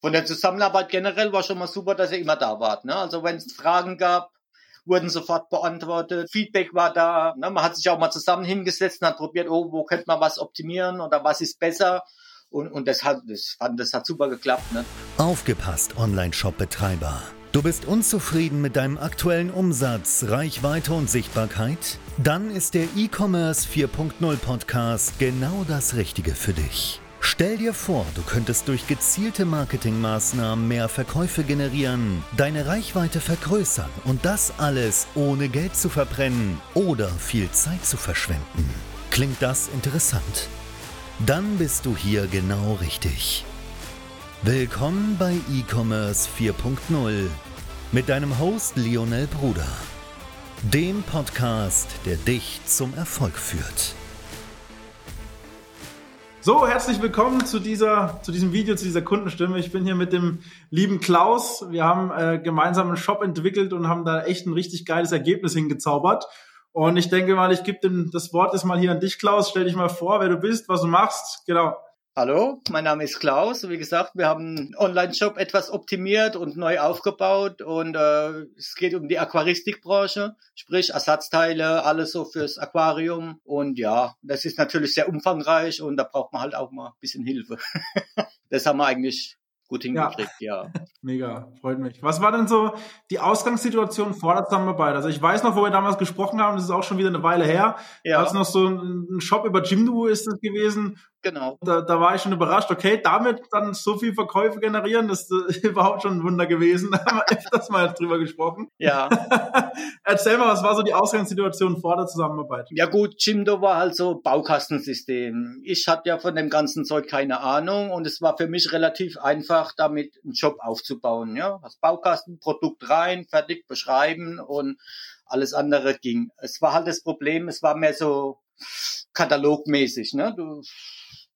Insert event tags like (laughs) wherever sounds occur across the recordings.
von der Zusammenarbeit generell war schon mal super, dass ihr immer da wart. Ne? Also wenn es Fragen gab, wurden sofort beantwortet. Feedback war da. Ne? Man hat sich auch mal zusammen hingesetzt und hat probiert, oh, wo könnte man was optimieren oder was ist besser. Und, und das, hat, das, das hat super geklappt. Ne? Aufgepasst, Online-Shop-Betreiber. Du bist unzufrieden mit deinem aktuellen Umsatz, Reichweite und Sichtbarkeit? Dann ist der E-Commerce 4.0 Podcast genau das Richtige für dich. Stell dir vor, du könntest durch gezielte Marketingmaßnahmen mehr Verkäufe generieren, deine Reichweite vergrößern und das alles ohne Geld zu verbrennen oder viel Zeit zu verschwenden. Klingt das interessant? Dann bist du hier genau richtig. Willkommen bei E-Commerce 4.0 mit deinem Host Lionel Bruder, dem Podcast, der dich zum Erfolg führt. So, herzlich willkommen zu dieser, zu diesem Video, zu dieser Kundenstimme. Ich bin hier mit dem lieben Klaus. Wir haben äh, gemeinsam einen Shop entwickelt und haben da echt ein richtig geiles Ergebnis hingezaubert. Und ich denke mal, ich gebe das Wort jetzt mal hier an dich, Klaus. Stell dich mal vor, wer du bist, was du machst. Genau. Hallo, mein Name ist Klaus. Wie gesagt, wir haben einen Online-Shop etwas optimiert und neu aufgebaut und äh, es geht um die Aquaristikbranche, sprich Ersatzteile, alles so fürs Aquarium und ja, das ist natürlich sehr umfangreich und da braucht man halt auch mal ein bisschen Hilfe. (laughs) das haben wir eigentlich gut hingekriegt, ja. ja. (laughs) Mega, freut mich. Was war denn so die Ausgangssituation vor der Zusammenarbeit? Also ich weiß noch, wo wir damals gesprochen haben, das ist auch schon wieder eine Weile her. Ja. Als noch so ein Shop über Jimdo ist das gewesen. Genau. Da, da war ich schon überrascht. Okay, damit dann so viel Verkäufe generieren, das ist (laughs) überhaupt schon ein Wunder gewesen. (laughs) Da haben wir öfters mal drüber gesprochen. Ja. (laughs) Erzähl mal, was war so die Ausgangssituation vor der Zusammenarbeit? Ja gut, Jimdo war halt so Baukastensystem. Ich hatte ja von dem ganzen Zeug keine Ahnung und es war für mich relativ einfach, damit einen Job aufzubauen. Ja, das Baukasten, Produkt rein, fertig beschreiben und alles andere ging. Es war halt das Problem, es war mehr so katalogmäßig. Ne? Du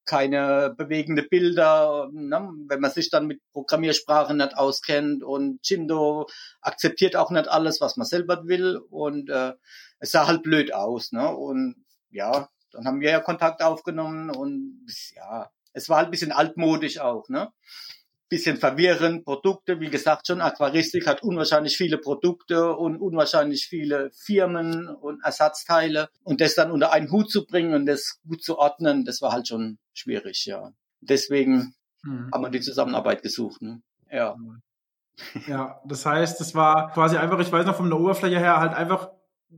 keine bewegende Bilder, ne? wenn man sich dann mit Programmiersprachen nicht auskennt und Jindo akzeptiert auch nicht alles, was man selber will und äh, es sah halt blöd aus, ne? Und ja, dann haben wir ja Kontakt aufgenommen und ja, es war halt ein bisschen altmodisch auch, ne? Bisschen verwirrend. Produkte, wie gesagt, schon Aquaristik hat unwahrscheinlich viele Produkte und unwahrscheinlich viele Firmen und Ersatzteile. Und das dann unter einen Hut zu bringen und das gut zu ordnen, das war halt schon schwierig, ja. Deswegen hm. haben wir die Zusammenarbeit gesucht. Ne? Ja. Ja, das heißt, es war quasi einfach, ich weiß noch von der Oberfläche her, halt einfach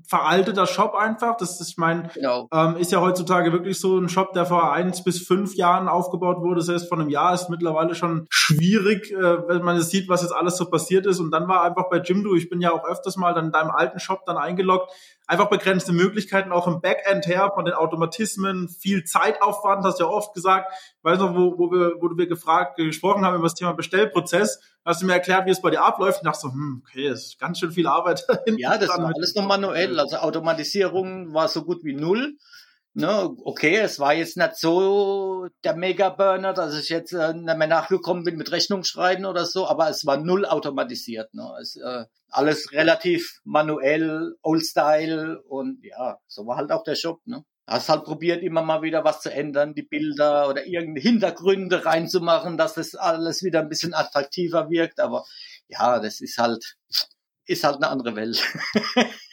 veralteter Shop einfach. Das ist, ich meine, genau. ähm, ist ja heutzutage wirklich so ein Shop, der vor eins bis fünf Jahren aufgebaut wurde. Heißt, von einem Jahr ist mittlerweile schon schwierig, äh, wenn man sieht, was jetzt alles so passiert ist. Und dann war einfach bei Jimdo, ich bin ja auch öfters mal dann in deinem alten Shop dann eingeloggt, einfach begrenzte Möglichkeiten auch im Backend her von den Automatismen, viel Zeitaufwand, hast du ja oft gesagt. Ich weiß noch, wo, wo wir, wo wir gefragt, gesprochen haben über das Thema Bestellprozess, hast du mir erklärt, wie es bei dir abläuft. Ich dachte so, hm, okay, das ist ganz schön viel Arbeit. (laughs) Ja, das war alles noch manuell. Also Automatisierung war so gut wie null. Ne, okay, es war jetzt nicht so der Mega-Burner, dass ich jetzt äh, nicht mehr nachgekommen bin mit Rechnungsschreiben oder so, aber es war null automatisiert. Ne? Es, äh, alles relativ manuell, Old-Style und ja, so war halt auch der Shop. Ne? Hast halt probiert, immer mal wieder was zu ändern, die Bilder oder irgendeine Hintergründe reinzumachen, dass das alles wieder ein bisschen attraktiver wirkt, aber ja, das ist halt, ist halt eine andere Welt. (laughs)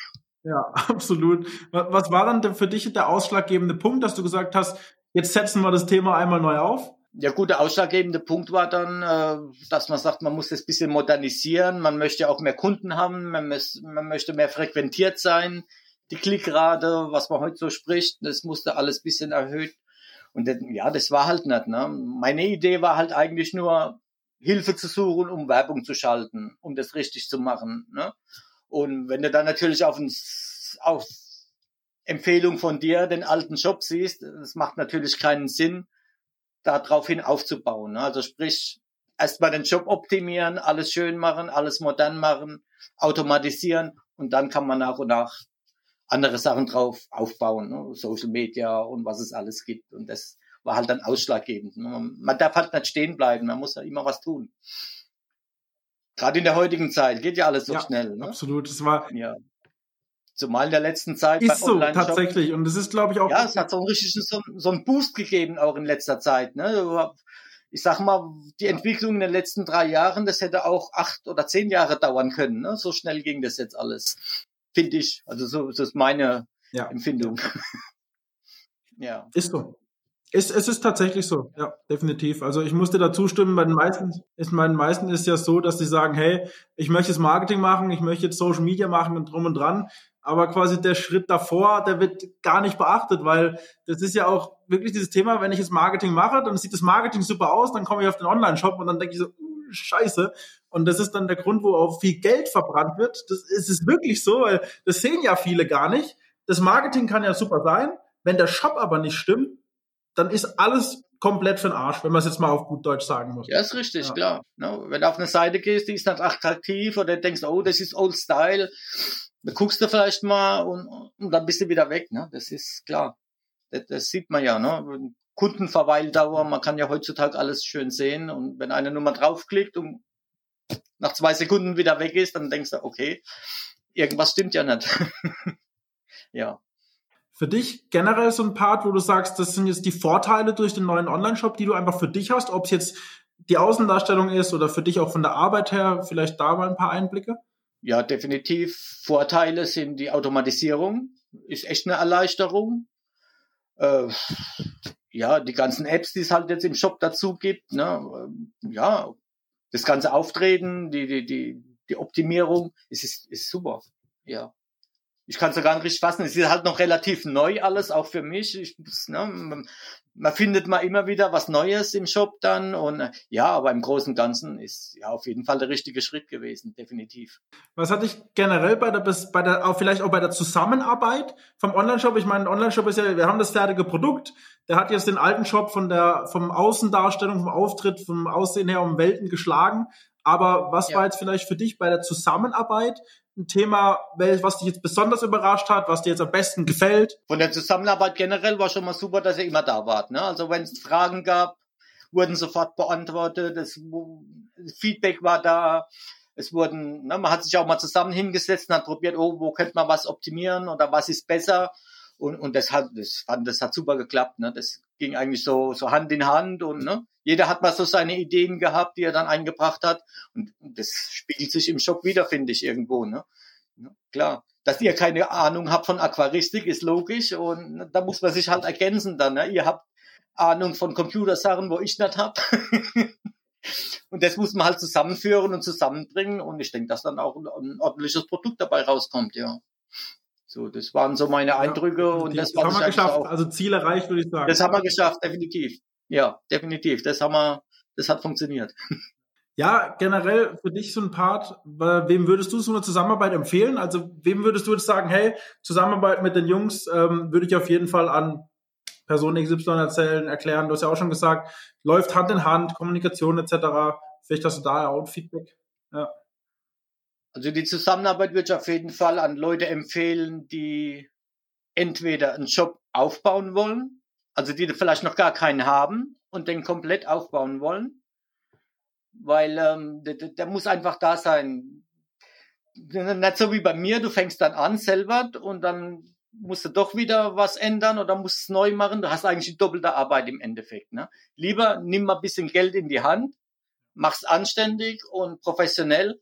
Ja, (laughs) absolut. Was war dann für dich der ausschlaggebende Punkt, dass du gesagt hast, jetzt setzen wir das Thema einmal neu auf? Ja gut, der ausschlaggebende Punkt war dann, äh, dass man sagt, man muss das bisschen modernisieren, man möchte auch mehr Kunden haben, man, man möchte mehr frequentiert sein, die Klickrate, was man heute so spricht, das musste alles bisschen erhöht. Und ja, das war halt nicht. Ne? Meine Idee war halt eigentlich nur, Hilfe zu suchen, um Werbung zu schalten, um das richtig zu machen. Ne? Und wenn du dann natürlich auf, ein, auf Empfehlung von dir den alten Shop siehst, das macht natürlich keinen Sinn, daraufhin aufzubauen. Also sprich, erstmal den Job optimieren, alles schön machen, alles modern machen, automatisieren und dann kann man nach und nach andere Sachen drauf aufbauen, ne? Social Media und was es alles gibt. Und das war halt dann ausschlaggebend. Ne? Man darf halt nicht stehen bleiben, man muss ja immer was tun. Gerade in der heutigen Zeit geht ja alles so ja, schnell. Ne? Absolut. Es war ja. Zumal in der letzten Zeit. Ist so, tatsächlich. Und das ist, glaube ich, auch. Ja, es hat so einen richtigen, so, so einen Boost gegeben, auch in letzter Zeit. Ne? ich sag mal, die Entwicklung in den letzten drei Jahren, das hätte auch acht oder zehn Jahre dauern können. Ne? So schnell ging das jetzt alles, finde ich. Also so, so ist meine ja. Empfindung. (laughs) ja. Ist so. Es, es ist tatsächlich so, ja, definitiv. Also ich musste da zustimmen, bei den meisten ist, bei den meisten ist ja so, dass sie sagen, hey, ich möchte jetzt Marketing machen, ich möchte jetzt Social Media machen und drum und dran. Aber quasi der Schritt davor, der wird gar nicht beachtet, weil das ist ja auch wirklich dieses Thema, wenn ich jetzt Marketing mache, dann sieht das Marketing super aus, dann komme ich auf den Online-Shop und dann denke ich so, uh, scheiße. Und das ist dann der Grund, wo auch viel Geld verbrannt wird. Das ist, ist wirklich so, weil das sehen ja viele gar nicht. Das Marketing kann ja super sein. Wenn der Shop aber nicht stimmt, dann ist alles komplett für den Arsch, wenn man es jetzt mal auf gut Deutsch sagen muss. Ja, ist richtig, ja. klar. No, wenn du auf eine Seite gehst, die ist nicht attraktiv oder denkst, oh, das ist Old Style, dann guckst du vielleicht mal und, und dann bist du wieder weg. Ne? Das ist klar. Das, das sieht man ja. Ne? Kundenverweildauer, man kann ja heutzutage alles schön sehen und wenn eine Nummer draufklickt und nach zwei Sekunden wieder weg ist, dann denkst du, okay, irgendwas stimmt ja nicht. (laughs) ja für dich generell so ein Part, wo du sagst, das sind jetzt die Vorteile durch den neuen Online-Shop, die du einfach für dich hast, ob es jetzt die Außendarstellung ist oder für dich auch von der Arbeit her, vielleicht da mal ein paar Einblicke? Ja, definitiv. Vorteile sind die Automatisierung, ist echt eine Erleichterung. Äh, ja, die ganzen Apps, die es halt jetzt im Shop dazu gibt, ne, ja, das ganze Auftreten, die, die, die, die Optimierung, es ist, ist super. Ja ich kann es ja gar nicht richtig fassen. Es ist halt noch relativ neu alles, auch für mich. Ich, ne, man findet mal immer wieder was Neues im Shop dann und ja, aber im Großen und Ganzen ist ja auf jeden Fall der richtige Schritt gewesen, definitiv. Was hatte ich generell bei der, bei der, auch vielleicht auch bei der Zusammenarbeit vom Online-Shop? Ich meine, Online-Shop ist ja, wir haben das fertige Produkt. Der hat jetzt den alten Shop von der, vom Außendarstellung, vom Auftritt, vom Aussehen her um Welten geschlagen. Aber was ja. war jetzt vielleicht für dich bei der Zusammenarbeit ein Thema, was dich jetzt besonders überrascht hat, was dir jetzt am besten gefällt? Von der Zusammenarbeit generell war schon mal super, dass ihr immer da wart. Ne? Also wenn es Fragen gab, wurden sofort beantwortet, das Feedback war da. Es wurden, ne, man hat sich auch mal zusammen hingesetzt und hat probiert, oh, wo könnte man was optimieren oder was ist besser. Und, und das hat, das fand, das hat super geklappt. Ne? Das ging eigentlich so, so Hand in Hand und ne, jeder hat mal so seine Ideen gehabt, die er dann eingebracht hat. Und, und das spiegelt sich im Shop wieder, finde ich, irgendwo. Ne? Ja, klar. Dass ihr keine Ahnung habt von Aquaristik, ist logisch. Und ne, da muss man sich halt ergänzen dann. Ne? Ihr habt Ahnung von Computersachen, wo ich nicht hab. (laughs) und das muss man halt zusammenführen und zusammenbringen. Und ich denke, dass dann auch ein ordentliches Produkt dabei rauskommt, ja. So, das waren so meine Eindrücke ja, und das, das haben wir geschafft. Auch, also Ziel erreicht, würde ich sagen. Das haben wir geschafft, definitiv. Ja, definitiv. Das haben wir, das hat funktioniert. Ja, generell für dich so ein Part, wem würdest du so eine Zusammenarbeit empfehlen? Also wem würdest du jetzt sagen, hey, Zusammenarbeit mit den Jungs ähm, würde ich auf jeden Fall an Person XY erzählen, erklären. Du hast ja auch schon gesagt, läuft Hand in Hand, Kommunikation etc. Vielleicht hast du da auch Feedback. Ja. Also die Zusammenarbeit würde ich auf jeden Fall an Leute empfehlen, die entweder einen Job aufbauen wollen, also die vielleicht noch gar keinen haben und den komplett aufbauen wollen, weil ähm, der, der muss einfach da sein. Nicht so wie bei mir, du fängst dann an selber und dann musst du doch wieder was ändern oder musst es neu machen. Du hast eigentlich die doppelte Arbeit im Endeffekt. Ne? Lieber nimm mal ein bisschen Geld in die Hand, mach's anständig und professionell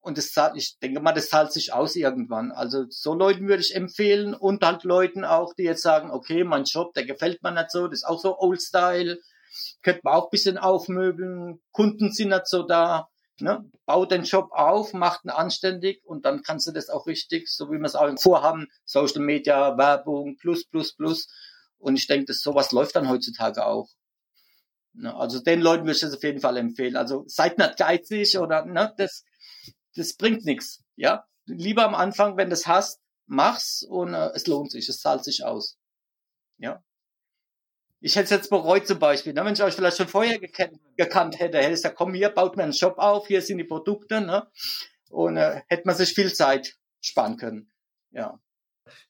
und das zahlt, ich denke mal, das zahlt sich aus irgendwann. Also so Leuten würde ich empfehlen und halt Leuten auch, die jetzt sagen, okay, mein Job, der gefällt mir nicht so, das ist auch so Old Style, könnte man auch ein bisschen aufmöbeln, Kunden sind nicht so da. Ne? Bau den Job auf, macht ihn anständig und dann kannst du das auch richtig, so wie wir es auch vorhaben, Social Media, Werbung, plus, plus, plus. Und ich denke, dass sowas läuft dann heutzutage auch. Ne? Also den Leuten würde ich das auf jeden Fall empfehlen. Also seid nicht geizig oder ne, das das bringt nichts. Ja, lieber am Anfang, wenn du es hast, mach's und äh, es lohnt sich, es zahlt sich aus. Ja. Ich hätte es jetzt bereut zum Beispiel, ne? wenn ich euch vielleicht schon vorher gekannt, gekannt hätte, hätte ich gesagt, komm hier, baut mir einen Shop auf, hier sind die Produkte, ne? Und äh, hätte man sich viel Zeit sparen können. Ja.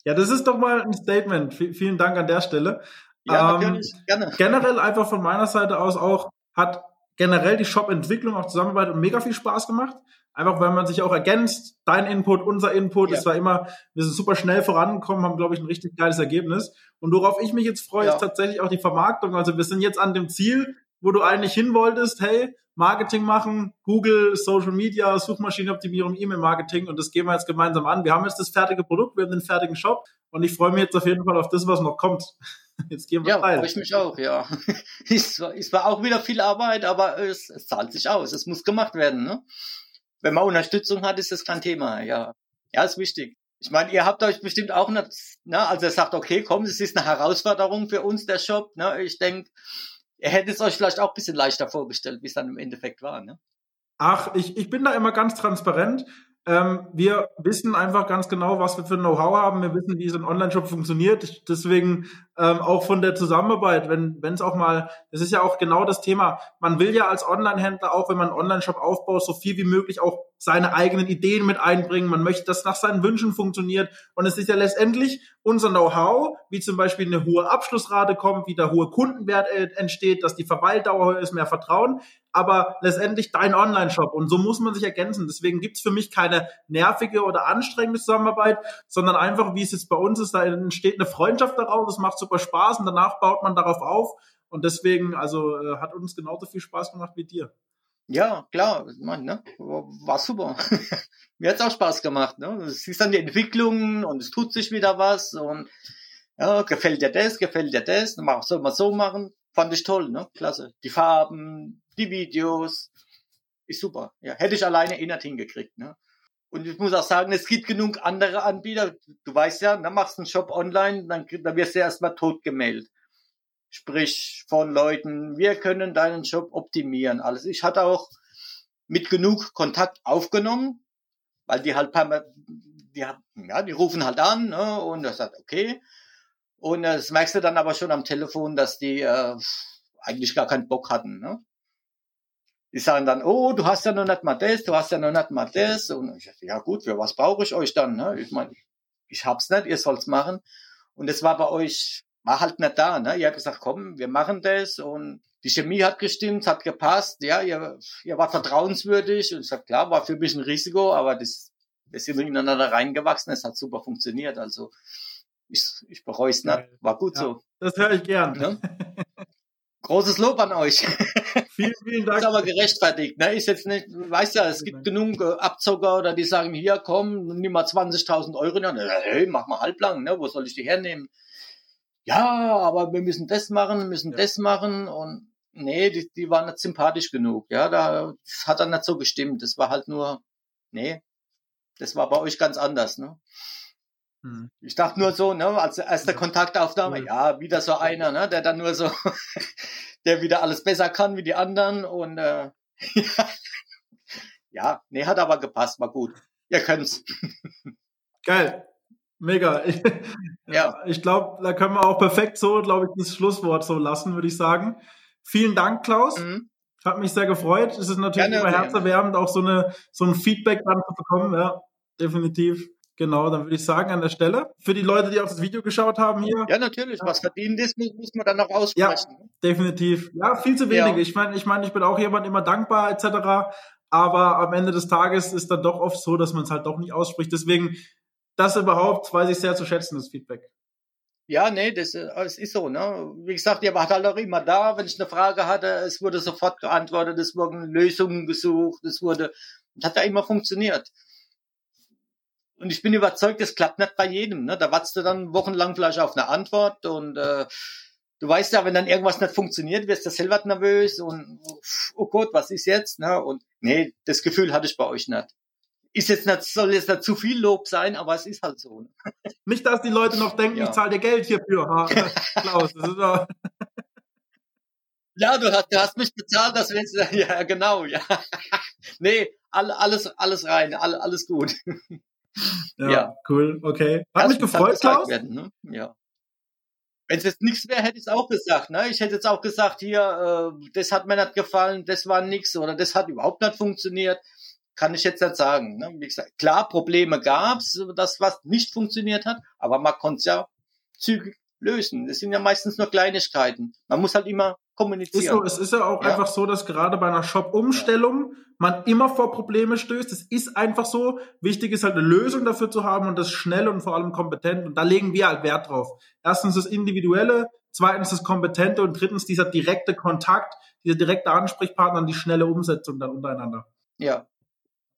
Ja, das ist doch mal ein Statement. V vielen Dank an der Stelle. Ja, ähm, natürlich, gerne. Generell einfach von meiner Seite aus auch, hat generell die Shop-Entwicklung, auch Zusammenarbeit mega viel Spaß gemacht. Einfach weil man sich auch ergänzt, dein Input, unser Input. Ja. Es war immer, wir sind super schnell vorangekommen, haben, glaube ich, ein richtig geiles Ergebnis. Und worauf ich mich jetzt freue, ja. ist tatsächlich auch die Vermarktung. Also wir sind jetzt an dem Ziel, wo du eigentlich hin wolltest, hey, Marketing machen, Google, Social Media, Suchmaschinenoptimierung, E-Mail-Marketing und das gehen wir jetzt gemeinsam an. Wir haben jetzt das fertige Produkt, wir haben den fertigen Shop und ich freue mich jetzt auf jeden Fall auf das, was noch kommt. Jetzt gehen wir ja, rein. freue ich mich auch, ja. (laughs) es, war, es war auch wieder viel Arbeit, aber es, es zahlt sich aus. Es muss gemacht werden, ne? Wenn man Unterstützung hat, ist das kein Thema, ja. Ja, ist wichtig. Ich meine, ihr habt euch bestimmt auch, ne, also er sagt, okay, komm, es ist eine Herausforderung für uns, der Shop. Ne? Ich denke, ihr hättet es euch vielleicht auch ein bisschen leichter vorgestellt, wie es dann im Endeffekt war. Ne? Ach, ich, ich bin da immer ganz transparent. Ähm, wir wissen einfach ganz genau, was wir für Know-how haben. Wir wissen, wie so ein Online-Shop funktioniert. Deswegen ähm, auch von der Zusammenarbeit, wenn wenn es auch mal, das ist ja auch genau das Thema. Man will ja als Online-Händler auch, wenn man einen Online-Shop aufbaut, so viel wie möglich auch seine eigenen Ideen mit einbringen. Man möchte, dass nach seinen Wünschen funktioniert. Und es ist ja letztendlich unser Know-how, wie zum Beispiel eine hohe Abschlussrate kommt, wie der hohe Kundenwert entsteht, dass die Verweildauer höher ist, mehr Vertrauen aber letztendlich dein Online-Shop. Und so muss man sich ergänzen. Deswegen gibt's für mich keine nervige oder anstrengende Zusammenarbeit, sondern einfach, wie es jetzt bei uns ist, da entsteht eine Freundschaft daraus, es macht super Spaß und danach baut man darauf auf. Und deswegen, also äh, hat uns genauso viel Spaß gemacht wie dir. Ja, klar, man, ne? war super. (laughs) Mir hat's auch Spaß gemacht. Ne? Es ist dann die Entwicklung und es tut sich wieder was und ja, gefällt dir das, gefällt dir das, soll man so machen. Fand ich toll, ne? Klasse. Die Farben, die Videos. Ist super. Ja, hätte ich alleine eh nicht hingekriegt, ne? Und ich muss auch sagen, es gibt genug andere Anbieter. Du weißt ja, dann machst du einen Shop online, dann, dann wirst du erstmal tot gemeldet. Sprich von Leuten, wir können deinen Shop optimieren. Alles. Ich hatte auch mit genug Kontakt aufgenommen, weil die halt paar, die, ja, die rufen halt an ne, und er sagt, okay. Und das merkst du dann aber schon am Telefon, dass die äh, eigentlich gar keinen Bock hatten. Ne? Die sagen dann, oh, du hast ja noch nicht mal das, du hast ja noch nicht mal das. Und ich dachte, ja gut, für was brauche ich euch dann? Ne? Ich meine, ich hab's nicht, ihr sollt's machen. Und es war bei euch, war halt nicht da. Ne? Ihr habt gesagt, komm, wir machen das. Und die Chemie hat gestimmt, hat gepasst. Ja, ihr, ihr wart vertrauenswürdig. Und ich sag, klar, war für mich ein Risiko, aber das, wir sind ineinander reingewachsen. Es hat super funktioniert. Also ich, ich bereue es nicht. War gut ja, so. Das höre ich gern. Ne? (laughs) Großes Lob an euch. Vielen, vielen (laughs) Dank. Ist aber gerechtfertigt. Ne? Ist jetzt nicht, weißt ja, es gibt genug äh, Abzocker oder die sagen, hier komm, nimm mal 20.000 Euro. Ja, hey, mach mal halblang, ne? wo soll ich die hernehmen? Ja, aber wir müssen das machen, müssen ja. das machen und nee, die, die waren nicht sympathisch genug. Ja, da das hat dann nicht so gestimmt. Das war halt nur, nee, das war bei euch ganz anders. Ne? Hm. Ich dachte nur so, ne, als erste Kontaktaufnahme, ja, wieder so einer, ne, der dann nur so, (laughs) der wieder alles besser kann wie die anderen und äh, (laughs) ja, nee, hat aber gepasst, war gut. Ihr könnt's. (laughs) Geil. Mega. ja. Ich glaube, da können wir auch perfekt so, glaube ich, das Schlusswort so lassen, würde ich sagen. Vielen Dank, Klaus. Mhm. Hat mich sehr gefreut. Es ist natürlich Gerne, immer herzerwärmend, auch so eine so ein Feedback dann zu bekommen. Ja, definitiv. Genau, dann würde ich sagen an der Stelle. Für die Leute, die auch das Video geschaut haben hier. Ja, natürlich. Was verdienen das, muss, muss man dann noch aussprechen. Ja, definitiv. Ja, viel zu wenig. Ja. Ich meine, ich meine, ich bin auch jemand immer dankbar etc. Aber am Ende des Tages ist dann doch oft so, dass man es halt doch nicht ausspricht. Deswegen, das überhaupt weiß ich sehr zu schätzen, das Feedback. Ja, nee, das, das ist so, ne? Wie gesagt, ihr wart halt auch immer da, wenn ich eine Frage hatte, es wurde sofort geantwortet, es wurden Lösungen gesucht, es wurde, das hat ja immer funktioniert. Und ich bin überzeugt, das klappt nicht bei jedem. Ne? Da wartest du dann wochenlang vielleicht auf eine Antwort und äh, du weißt ja, wenn dann irgendwas nicht funktioniert, wirst du selber nervös und oh Gott, was ist jetzt? Ne? Und nee, das Gefühl hatte ich bei euch nicht. Ist jetzt nicht, soll jetzt nicht zu viel Lob sein, aber es ist halt so. Ne? (laughs) Nicht, dass die Leute noch denken, ja. ich zahle dir Geld hierfür, ha? (laughs) Klaus. Das ist doch ja, du hast, du hast mich bezahlt, dass wir jetzt, (laughs) ja, genau, ja. nee, alles, alles rein, alles gut. Ja, ja, cool, okay. Hat mich gefreut, Klaus. Werden, ne? Ja. Wenn es jetzt nichts wäre, hätte ich es auch gesagt. Ne? Ich hätte jetzt auch gesagt, hier, äh, das hat mir nicht gefallen, das war nichts oder das hat überhaupt nicht funktioniert. Kann ich jetzt nicht sagen. Ne? Wie gesagt, klar, Probleme gab's, das was nicht funktioniert hat, aber man konnte es ja zügig lösen. Das sind ja meistens nur Kleinigkeiten. Man muss halt immer kommunizieren. Ist so, es ist ja auch ja. einfach so, dass gerade bei einer Shop-Umstellung man immer vor Probleme stößt. Es ist einfach so. Wichtig ist halt eine Lösung dafür zu haben und das schnell und vor allem kompetent. Und da legen wir halt Wert drauf. Erstens das Individuelle, zweitens das Kompetente und drittens dieser direkte Kontakt, dieser direkte Ansprechpartner und die schnelle Umsetzung dann untereinander. Ja.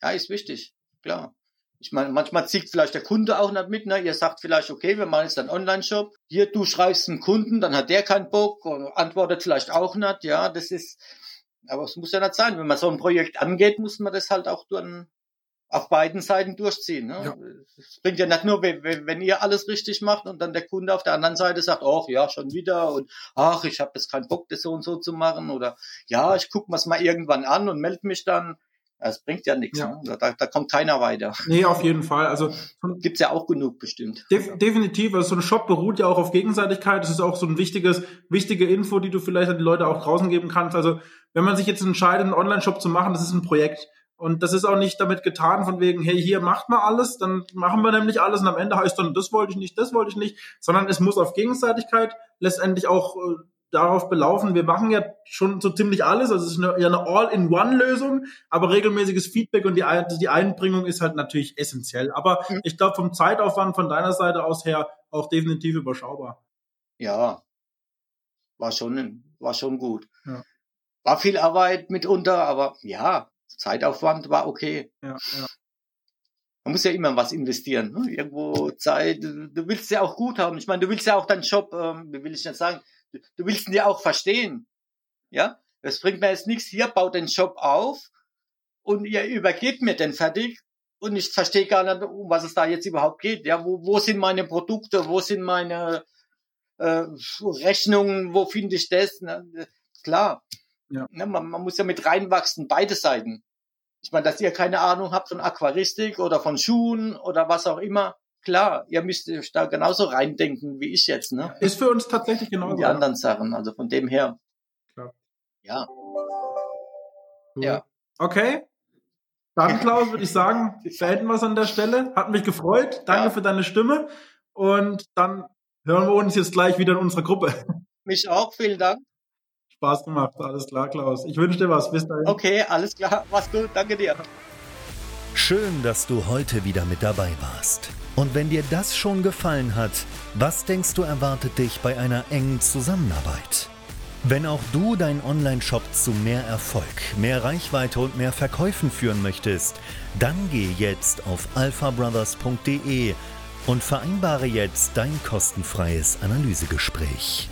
Ja, ist wichtig. Klar. Ich meine, manchmal zieht vielleicht der Kunde auch nicht mit. Ne? Ihr sagt vielleicht, okay, wir machen jetzt einen Online-Shop. Hier, du schreibst einen Kunden, dann hat der keinen Bock und antwortet vielleicht auch nicht. Ja, das ist, aber es muss ja nicht sein. Wenn man so ein Projekt angeht, muss man das halt auch dann auf beiden Seiten durchziehen. Ne? Ja. Es bringt ja nicht nur, wenn, wenn, ihr alles richtig macht und dann der Kunde auf der anderen Seite sagt, ach ja, schon wieder und ach, ich habe jetzt keinen Bock, das so und so zu machen oder ja, ich gucke mir's mal irgendwann an und melde mich dann. Das bringt ja nichts. Ja. Ne? Da, da, kommt keiner weiter. Nee, auf jeden Fall. Also gibt's ja auch genug bestimmt. Def definitiv. Also so ein Shop beruht ja auch auf Gegenseitigkeit. Das ist auch so ein wichtiges, wichtige Info, die du vielleicht an die Leute auch draußen geben kannst. Also wenn man sich jetzt entscheidet, einen Online-Shop zu machen, das ist ein Projekt. Und das ist auch nicht damit getan, von wegen, hey, hier macht mal alles, dann machen wir nämlich alles und am Ende heißt dann, das wollte ich nicht, das wollte ich nicht, sondern es muss auf Gegenseitigkeit letztendlich auch äh, darauf belaufen. Wir machen ja schon so ziemlich alles. Also es ist eine, ja eine All-in-One-Lösung, aber regelmäßiges Feedback und die, die Einbringung ist halt natürlich essentiell. Aber mhm. ich glaube, vom Zeitaufwand von deiner Seite aus her auch definitiv überschaubar. Ja, war schon, war schon gut. Ja. War viel Arbeit mitunter, aber ja, Zeitaufwand war okay. Ja, ja. Man muss ja immer was investieren. Ne? Irgendwo Zeit. Du willst ja auch gut haben. Ich meine, du willst ja auch deinen Job, ähm, wie will ich nicht sagen, du willst ihn ja auch verstehen. Ja, das bringt mir jetzt nichts. Hier baut den Job auf und ihr übergebt mir den fertig und ich verstehe gar nicht, um was es da jetzt überhaupt geht. Ja, wo, wo sind meine Produkte? Wo sind meine äh, Rechnungen? Wo finde ich das? Na, klar. Ja. Ne, man, man muss ja mit reinwachsen, beide Seiten. Ich meine, dass ihr keine Ahnung habt von Aquaristik oder von Schuhen oder was auch immer klar, ihr müsst euch da genauso reindenken wie ich jetzt, ne? Ist für uns tatsächlich genauso. Die anderen Sachen, also von dem her. Klar. Ja. Cool. Ja. Okay. Dann, Klaus, würde ich sagen, beenden wir es an der Stelle. Hat mich gefreut. Danke ja. für deine Stimme. Und dann hören wir uns jetzt gleich wieder in unserer Gruppe. (laughs) Mich auch, vielen Dank. Spaß gemacht, alles klar, Klaus. Ich wünsche dir was. Bis dahin. Okay, alles klar. Mach's gut. Danke dir. Schön, dass du heute wieder mit dabei warst. Und wenn dir das schon gefallen hat, was denkst du erwartet dich bei einer engen Zusammenarbeit? Wenn auch du deinen Online-Shop zu mehr Erfolg, mehr Reichweite und mehr Verkäufen führen möchtest, dann geh jetzt auf alphabrothers.de und vereinbare jetzt dein kostenfreies Analysegespräch.